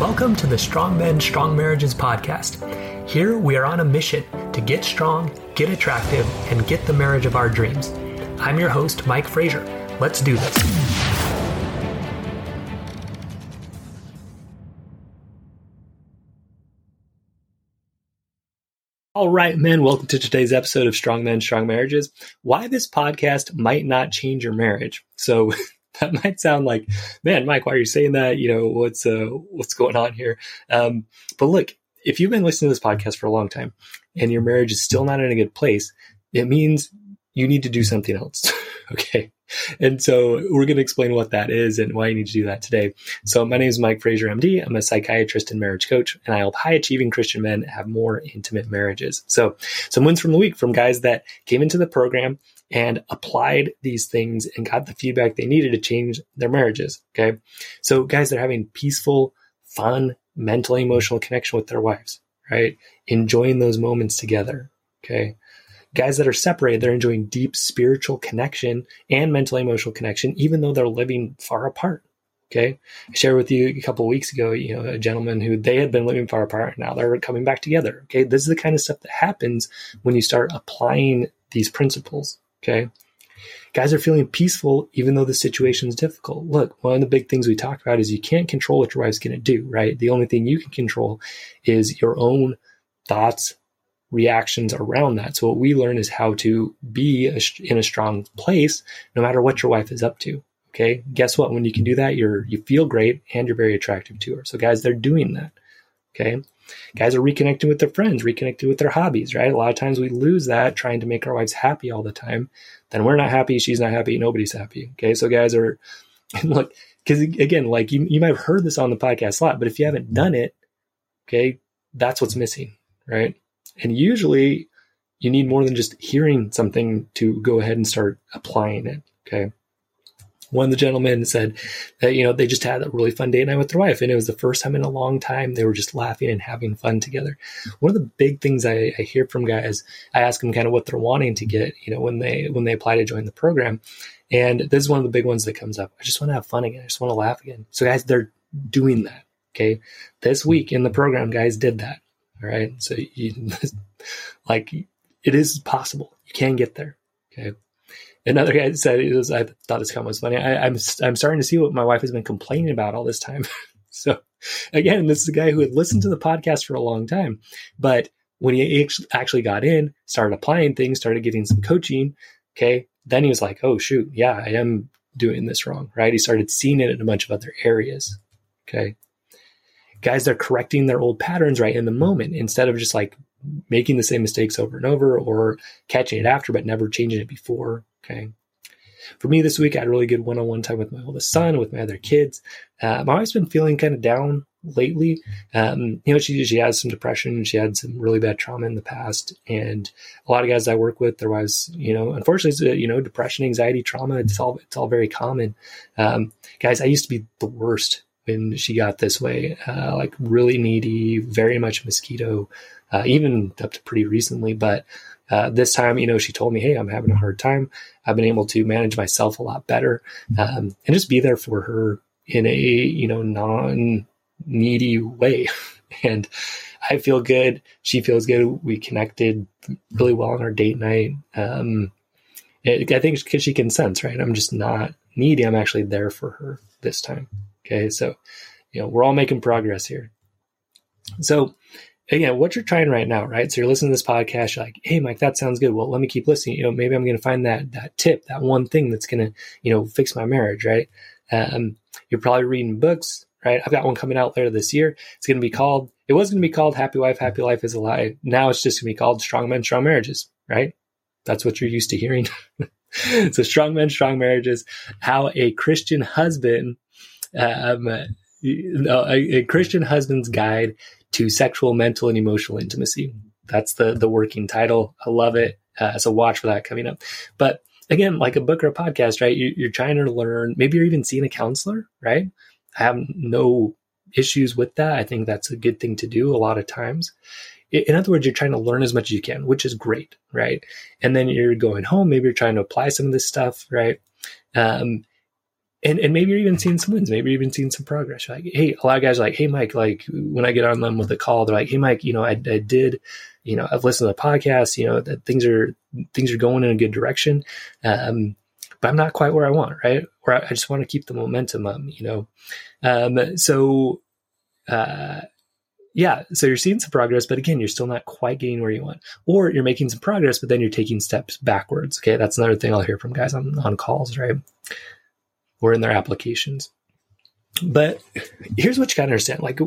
Welcome to the Strong Men, Strong Marriages podcast. Here we are on a mission to get strong, get attractive, and get the marriage of our dreams. I'm your host, Mike Frazier. Let's do this. All right, men, welcome to today's episode of Strong Men, Strong Marriages. Why this podcast might not change your marriage. So that might sound like, man, Mike, why are you saying that? You know, what's uh, what's going on here? Um, but look, if you've been listening to this podcast for a long time and your marriage is still not in a good place, it means you need to do something else. okay. And so we're going to explain what that is and why you need to do that today. So my name is Mike Frazier, MD. I'm a psychiatrist and marriage coach, and I help high achieving Christian men have more intimate marriages. So some wins from the week from guys that came into the program and applied these things and got the feedback they needed to change their marriages. Okay. So guys, they're having peaceful, fun, mental, emotional connection with their wives, right? Enjoying those moments together. Okay. Guys that are separated, they're enjoying deep spiritual connection and mental emotional connection, even though they're living far apart. Okay. I shared with you a couple weeks ago, you know, a gentleman who they had been living far apart. Now they're coming back together. Okay. This is the kind of stuff that happens when you start applying these principles. Okay. Guys are feeling peaceful even though the situation is difficult. Look, one of the big things we talked about is you can't control what your wife's going to do, right? The only thing you can control is your own thoughts, reactions around that. So what we learn is how to be a, in a strong place no matter what your wife is up to. Okay. Guess what? When you can do that, you're, you feel great and you're very attractive to her. So guys, they're doing that. Okay. Guys are reconnecting with their friends, reconnecting with their hobbies, right? A lot of times we lose that trying to make our wives happy all the time. Then we're not happy, she's not happy, nobody's happy. Okay. So guys are, look, because again, like you, you might have heard this on the podcast a lot, but if you haven't done it, okay, that's what's missing, right? And usually you need more than just hearing something to go ahead and start applying it. Okay. One of the gentlemen said that, you know, they just had a really fun date night with their wife and it was the first time in a long time they were just laughing and having fun together. One of the big things I, I hear from guys, I ask them kind of what they're wanting to get, you know, when they, when they apply to join the program. And this is one of the big ones that comes up. I just want to have fun again. I just want to laugh again. So guys, they're doing that. Okay. This week in the program, guys did that. All right. So you, like it is possible. You can get there. Okay another guy said it was, I thought this comment was funny. I, I'm, I'm starting to see what my wife has been complaining about all this time. so again, this is a guy who had listened to the podcast for a long time, but when he actually got in, started applying things, started getting some coaching. Okay. Then he was like, oh shoot, yeah, I am doing this wrong, right? He started seeing it in a bunch of other areas. Okay. Guys, they're correcting their old patterns right in the moment instead of just like making the same mistakes over and over or catching it after, but never changing it before. Okay. For me this week, I had a really good one on one time with my oldest son, with my other kids. Uh, my wife's been feeling kind of down lately. Um, you know, she, she has some depression. She had some really bad trauma in the past. And a lot of guys I work with, their wives, you know, unfortunately, you know, depression, anxiety, trauma, it's all, it's all very common. Um, guys, I used to be the worst when she got this way, uh, like really needy, very much mosquito, uh, even up to pretty recently. But uh, this time, you know, she told me, "Hey, I'm having a hard time. I've been able to manage myself a lot better, um, and just be there for her in a you know non needy way." and I feel good. She feels good. We connected really well on our date night. Um, it, I think because she can sense, right? I'm just not needy. I'm actually there for her this time. Okay, so you know we're all making progress here. So again, what you're trying right now, right? So you're listening to this podcast, you're like, hey, Mike, that sounds good. Well, let me keep listening. You know, maybe I'm going to find that that tip, that one thing that's going to, you know, fix my marriage, right? Um, you're probably reading books, right? I've got one coming out later this year. It's going to be called. It was going to be called Happy Wife, Happy Life is a Lie. Now it's just going to be called Strong Men, Strong Marriages, right? That's what you're used to hearing. so strong men, strong marriages. How a Christian husband, um, a, a Christian husband's guide to sexual, mental, and emotional intimacy. That's the the working title. I love it. Uh, so watch for that coming up. But again, like a book or a podcast, right? You, you're trying to learn. Maybe you're even seeing a counselor, right? I have no issues with that. I think that's a good thing to do a lot of times. In other words, you're trying to learn as much as you can, which is great, right? And then you're going home. Maybe you're trying to apply some of this stuff, right? Um, and and maybe you're even seeing some wins. Maybe you're even seeing some progress. You're like, hey, a lot of guys are like, hey, Mike, like when I get on them with a call, they're like, hey, Mike, you know, I, I did, you know, I've listened to the podcast, you know, that things are things are going in a good direction, um, but I'm not quite where I want, right? Or I, I just want to keep the momentum up, you know. Um, so, uh, yeah, so you're seeing some progress, but again, you're still not quite getting where you want. Or you're making some progress, but then you're taking steps backwards. Okay, that's another thing I'll hear from guys on, on calls, right? Or in their applications. But here's what you gotta understand: like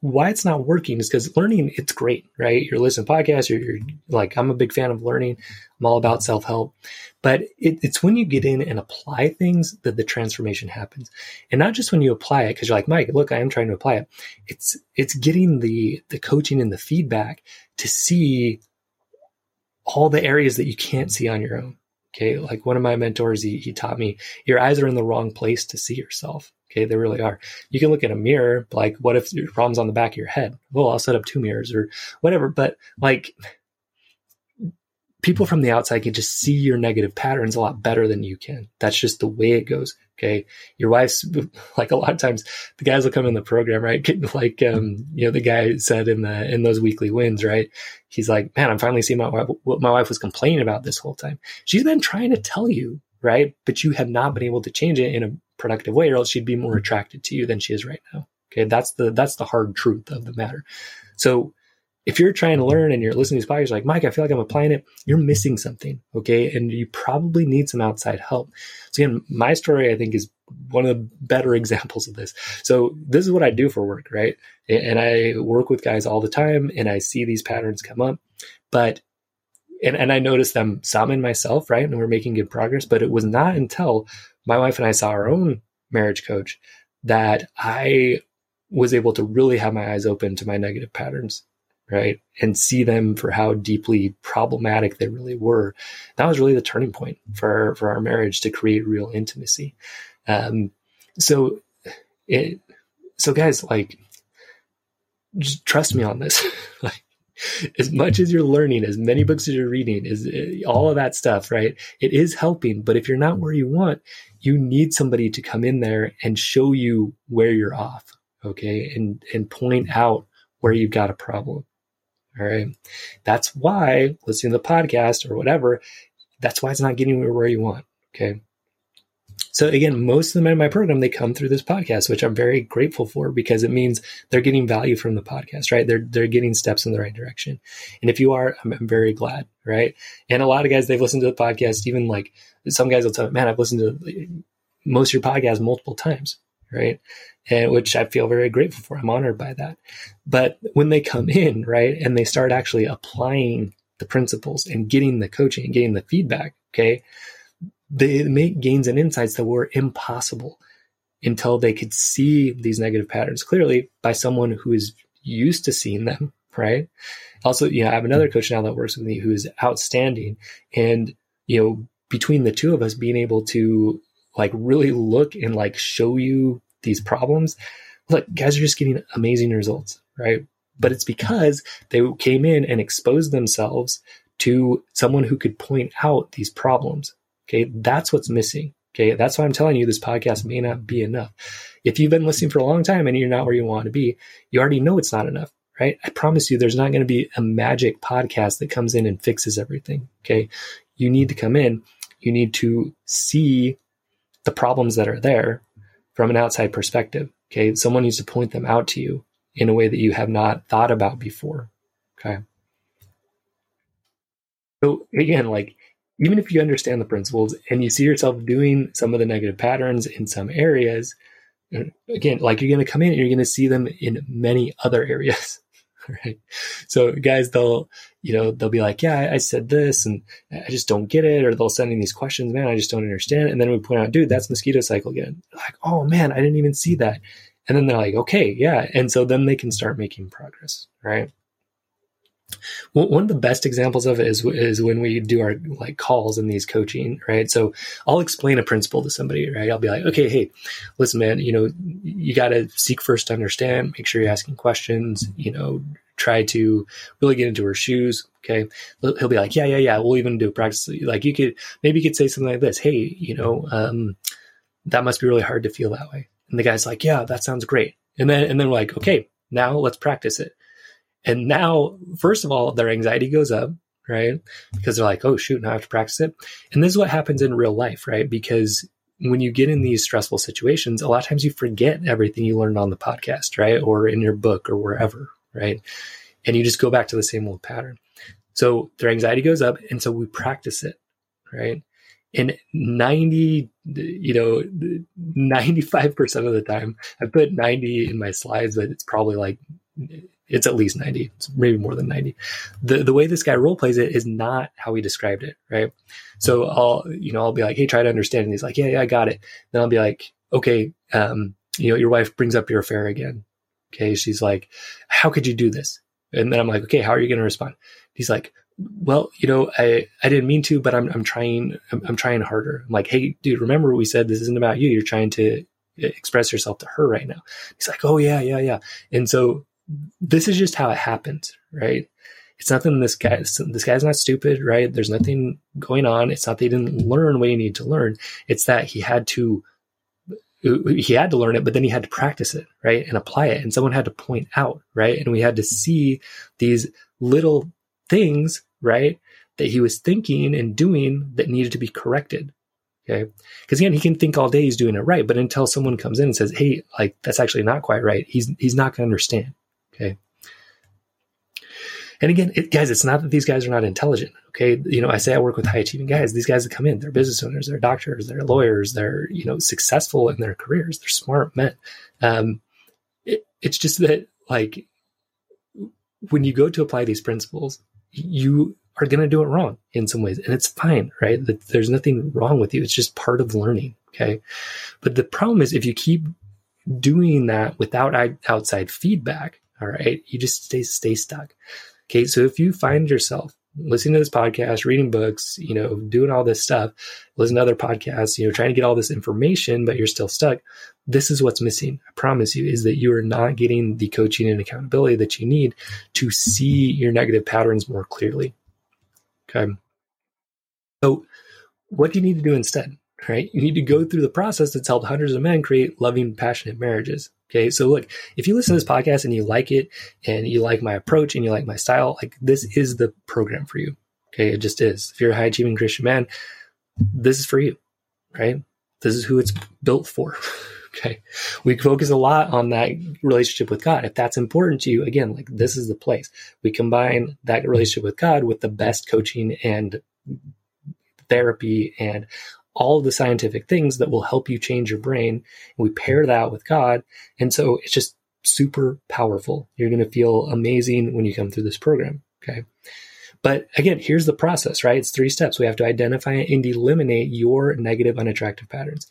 why it's not working is because learning it's great, right? You're listening to podcasts. You're, you're, like I'm a big fan of learning. I'm all about self help, but it, it's when you get in and apply things that the transformation happens, and not just when you apply it because you're like Mike, look, I am trying to apply it. It's it's getting the the coaching and the feedback to see all the areas that you can't see on your own. Okay, like one of my mentors, he, he taught me your eyes are in the wrong place to see yourself. Okay, they really are. You can look in a mirror, like, what if your problem's on the back of your head? Well, I'll set up two mirrors or whatever. But like, people from the outside can just see your negative patterns a lot better than you can. That's just the way it goes. Okay. Your wife's like a lot of times the guys will come in the program, right? Like, um, you know, the guy said in the, in those weekly wins, right? He's like, man, I'm finally seeing my wife, what my wife was complaining about this whole time. She's been trying to tell you, right? But you have not been able to change it in a productive way or else she'd be more attracted to you than she is right now. Okay. That's the, that's the hard truth of the matter. So if you're trying to learn and you're listening to these podcasts, like, Mike, I feel like I'm applying it, you're missing something. Okay. And you probably need some outside help. So again, my story, I think is one of the better examples of this. So this is what I do for work, right? And I work with guys all the time and I see these patterns come up, but and, and I noticed them some in myself, right? And we're making good progress, but it was not until my wife and I saw our own marriage coach that I was able to really have my eyes open to my negative patterns, right? And see them for how deeply problematic they really were. That was really the turning point for, for our marriage to create real intimacy. Um, so it, so guys, like, just trust me on this. like, as much as you're learning, as many books as you're reading, is all of that stuff, right? It is helping, but if you're not where you want, you need somebody to come in there and show you where you're off, okay, and and point out where you've got a problem. All right, that's why listening to the podcast or whatever, that's why it's not getting you where you want. Okay, so again, most of them in my program, they come through this podcast, which I'm very grateful for because it means they're getting value from the podcast, right? They're, they're getting steps in the right direction. And if you are, I'm, I'm very glad, right? And a lot of guys, they've listened to the podcast, even like some guys will tell me, man, I've listened to most of your podcasts multiple times, right? And which I feel very grateful for. I'm honored by that. But when they come in, right, and they start actually applying the principles and getting the coaching and getting the feedback, okay, they make gains and insights that were impossible until they could see these negative patterns clearly by someone who is used to seeing them, right? Also, you know, I have another coach now that works with me who is outstanding. And, you know, between the two of us being able to like really look and like show you these problems, look, guys are just getting amazing results, right? But it's because they came in and exposed themselves to someone who could point out these problems Okay. That's what's missing. Okay. That's why I'm telling you this podcast may not be enough. If you've been listening for a long time and you're not where you want to be, you already know it's not enough, right? I promise you there's not going to be a magic podcast that comes in and fixes everything. Okay. You need to come in. You need to see the problems that are there from an outside perspective. Okay. Someone needs to point them out to you in a way that you have not thought about before. Okay. So again, like even if you understand the principles and you see yourself doing some of the negative patterns in some areas, uh, again, like you're going to come in and you're going to see them in many other areas. Right. So guys, they'll, you know, they'll be like, yeah, I, said this and I just don't get it. Or they'll send in these questions, man, I just don't understand. And then we point out, dude, that's mosquito cycle again. Like, oh man, I didn't even see that. And then they're like, okay, yeah. And so then they can start making progress. Right one of the best examples of it is is when we do our like calls in these coaching, right? So I'll explain a principle to somebody, right? I'll be like, okay, hey, listen, man, you know, you got to seek first to understand. Make sure you're asking questions. You know, try to really get into her shoes. Okay, he'll be like, yeah, yeah, yeah. We'll even do practice. Like you could maybe you could say something like this. Hey, you know, um, that must be really hard to feel that way. And the guy's like, yeah, that sounds great. And then, and then we're like, okay, now let's practice it. And now, first of all, their anxiety goes up, right? Because they're like, oh, shoot, now I have to practice it. And this is what happens in real life, right? Because when you get in these stressful situations, a lot of times you forget everything you learned on the podcast, right? Or in your book or wherever, right? And you just go back to the same old pattern. So their anxiety goes up. And so we practice it, right? And 90, you know, 95% of the time, I put 90 in my slides, but it's probably like it's at least 90 it's maybe more than 90 the the way this guy role plays it is not how he described it right? So i'll you know i'll be like hey try to understand and he's like yeah yeah i got it. Then i'll be like okay um you know your wife brings up your affair again okay? She's like how could you do this? And then i'm like okay how are you going to respond? He's like well you know i i didn't mean to but i'm i'm trying I'm, I'm trying harder. I'm like hey dude remember what we said? This isn't about you. You're trying to express yourself to her right now. He's like oh yeah yeah yeah. And so this is just how it happened, right? It's nothing this guy, this guy's not stupid, right? There's nothing going on. It's not that he didn't learn what he needed to learn. It's that he had to, he had to learn it, but then he had to practice it, right? And apply it. And someone had to point out, right? And we had to see these little things, right? That he was thinking and doing that needed to be corrected. Okay. Because again, he can think all day he's doing it right, but until someone comes in and says, Hey, like that's actually not quite right, he's he's not gonna understand. Okay. And again, it, guys, it's not that these guys are not intelligent. Okay. You know, I say I work with high achieving guys. These guys that come in, they're business owners, they're doctors, they're lawyers, they're, you know, successful in their careers. They're smart men. Um, it, it's just that like when you go to apply these principles, you are going to do it wrong in some ways. And it's fine, right? There's nothing wrong with you. It's just part of learning. Okay. But the problem is if you keep doing that without outside feedback, all right. You just stay, stay stuck. Okay. So if you find yourself listening to this podcast, reading books, you know, doing all this stuff, listen to other podcasts, you know, trying to get all this information, but you're still stuck. This is what's missing. I promise you is that you are not getting the coaching and accountability that you need to see your negative patterns more clearly. Okay. So what do you need to do instead? Right? You need to go through the process that's helped hundreds of men create loving, passionate marriages. Okay. So look, if you listen to this podcast and you like it and you like my approach and you like my style, like this is the program for you. Okay. It just is. If you're a high achieving Christian man, this is for you, right? This is who it's built for. okay. We focus a lot on that relationship with God. If that's important to you, again, like this is the place. We combine that relationship with God with the best coaching and therapy and all the scientific things that will help you change your brain. And we pair that with God. And so it's just super powerful. You're going to feel amazing when you come through this program. Okay. But again, here's the process, right? It's three steps. We have to identify and eliminate your negative, unattractive patterns.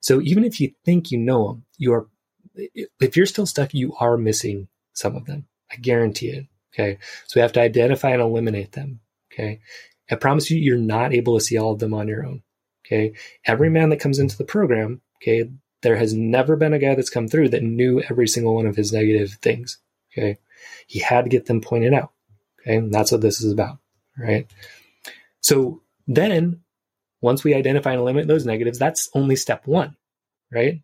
So even if you think you know them, you are, if you're still stuck, you are missing some of them. I guarantee it. Okay. So we have to identify and eliminate them. Okay. I promise you, you're not able to see all of them on your own. Okay. Every man that comes into the program, okay, there has never been a guy that's come through that knew every single one of his negative things. Okay. He had to get them pointed out. Okay. And that's what this is about. Right. So then once we identify and eliminate those negatives, that's only step one. Right.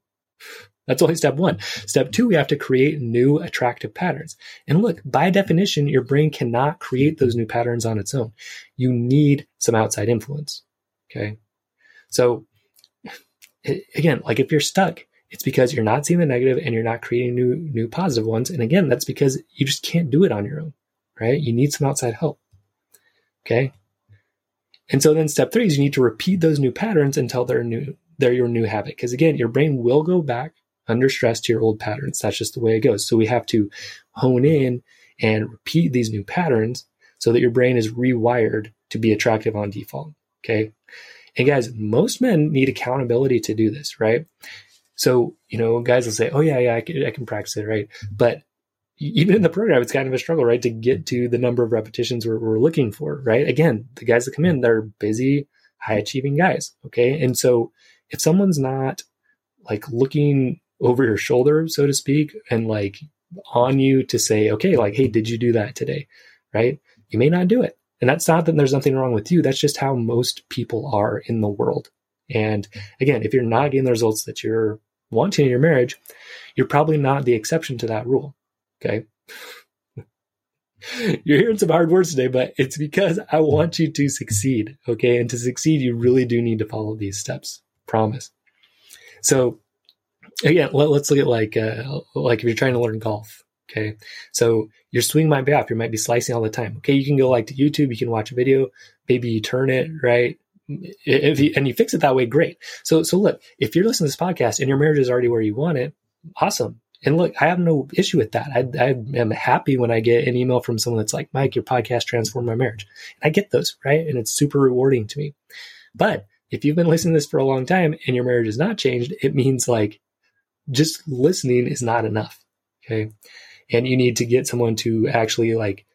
That's only step one. Step two, we have to create new attractive patterns. And look, by definition, your brain cannot create those new patterns on its own. You need some outside influence. Okay. So again, like if you're stuck, it's because you're not seeing the negative and you're not creating new new positive ones. And again, that's because you just can't do it on your own, right? You need some outside help. Okay. And so then step three is you need to repeat those new patterns until they're new, they're your new habit. Because again, your brain will go back under stress to your old patterns. That's just the way it goes. So we have to hone in and repeat these new patterns so that your brain is rewired to be attractive on default. Okay. And guys, most men need accountability to do this, right? So, you know, guys will say, oh, yeah, yeah, I can, I can practice it, right? But even in the program, it's kind of a struggle, right? To get to the number of repetitions we're, we're looking for, right? Again, the guys that come in, they're busy, high achieving guys, okay? And so if someone's not like looking over your shoulder, so to speak, and like on you to say, okay, like, hey, did you do that today? Right? You may not do it. And that's not that there's nothing wrong with you. That's just how most people are in the world. And again, if you're not getting the results that you're wanting in your marriage, you're probably not the exception to that rule. Okay. You're hearing some hard words today, but it's because I want you to succeed. Okay. And to succeed, you really do need to follow these steps. Promise. So again, let, us look at like, uh, like if you're trying to learn golf. Okay. So your swing might be off. You might be slicing all the time. Okay. You can go like to YouTube. You can watch a video. Maybe you turn it mm-hmm. right. If you, and you fix it that way, great. So, so look, if you're listening to this podcast and your marriage is already where you want it, awesome. And look, I have no issue with that. I, I am happy when I get an email from someone that's like, Mike, your podcast transformed my marriage. And I get those, right? And it's super rewarding to me. But if you've been listening to this for a long time and your marriage has not changed, it means like just listening is not enough. Okay. And you need to get someone to actually like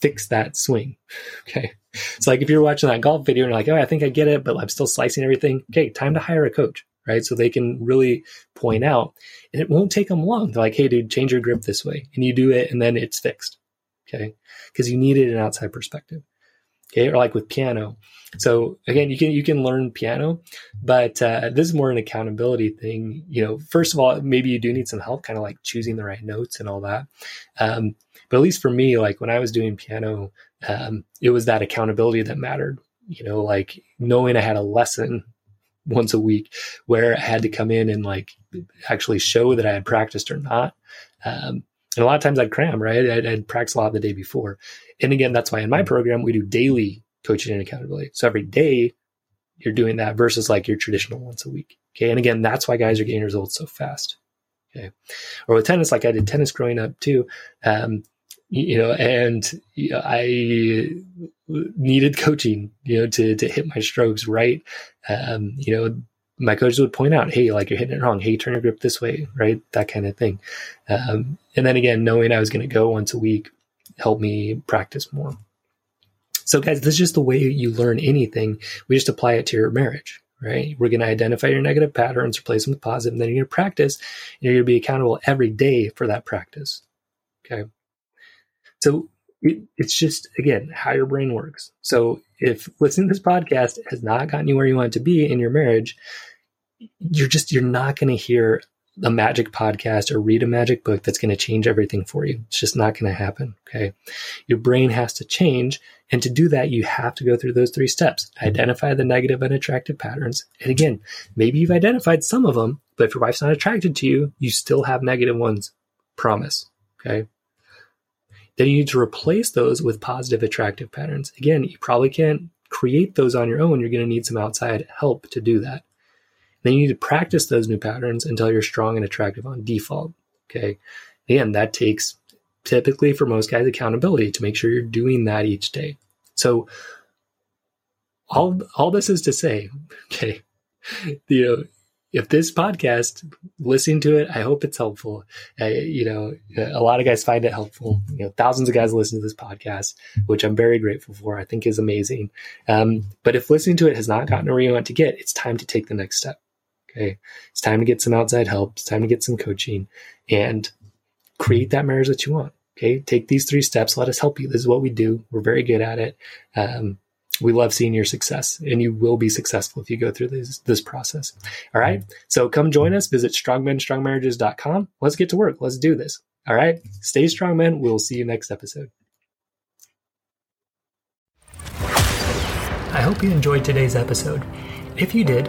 fix that swing. Okay. So like if you're watching that golf video and you're like, oh, I think I get it, but I'm still slicing everything. Okay. Time to hire a coach right? So they can really point out, and it won't take them long. They're like, hey, dude, change your grip this way. And you do it, and then it's fixed. Okay. Because you needed an outside perspective. Okay. Or like with piano. So again, you can, you can learn piano, but uh, this is more an accountability thing. You know, first of all, maybe you do need some help, kind of like choosing the right notes and all that. Um, but at least for me, like when I was doing piano, um, it was that accountability that mattered. You know, like knowing I had a lesson once a week where I had to come in and like actually show that I had practiced or not. Um, and a lot of times I'd cram, right? I'd, I'd, practice a lot the day before. And again, that's why in my program, we do daily coaching and accountability. So every day you're doing that versus like your traditional once a week. Okay. And again, that's why guys are getting results so fast. Okay. Or with tennis, like I did tennis growing up too. Um, you know, and you know, I needed coaching, you know, to to hit my strokes right. Um, you know, my coaches would point out, hey, like you're hitting it wrong. Hey, turn your grip this way, right? That kind of thing. Um, and then again, knowing I was going to go once a week helped me practice more. So, guys, this is just the way you learn anything. We just apply it to your marriage, right? We're going to identify your negative patterns, replace them with positive, and then you're going to practice, and you're going to be accountable every day for that practice. Okay. So it, it's just again how your brain works. So if listening to this podcast has not gotten you where you want to be in your marriage, you're just you're not going to hear a magic podcast or read a magic book that's going to change everything for you. It's just not going to happen. Okay. Your brain has to change. And to do that, you have to go through those three steps. Identify the negative and attractive patterns. And again, maybe you've identified some of them, but if your wife's not attracted to you, you still have negative ones. Promise. Okay. Then you need to replace those with positive attractive patterns. Again, you probably can't create those on your own. You're going to need some outside help to do that. Then you need to practice those new patterns until you're strong and attractive on default. Okay. Again, that takes typically for most guys accountability to make sure you're doing that each day. So all all this is to say, okay, you know, if this podcast, listening to it, I hope it's helpful. Uh, you know, a lot of guys find it helpful. You know, thousands of guys listen to this podcast, which I'm very grateful for. I think is amazing. Um, but if listening to it has not gotten where you want to get, it's time to take the next step. Okay, it's time to get some outside help. It's time to get some coaching and create that marriage that you want. Okay, take these three steps. Let us help you. This is what we do. We're very good at it. Um, we love seeing your success and you will be successful if you go through this, this process. All right. So come join us. Visit strongmenstrongmarriages.com. Let's get to work. Let's do this. All right. Stay strong, men. We'll see you next episode. I hope you enjoyed today's episode. If you did,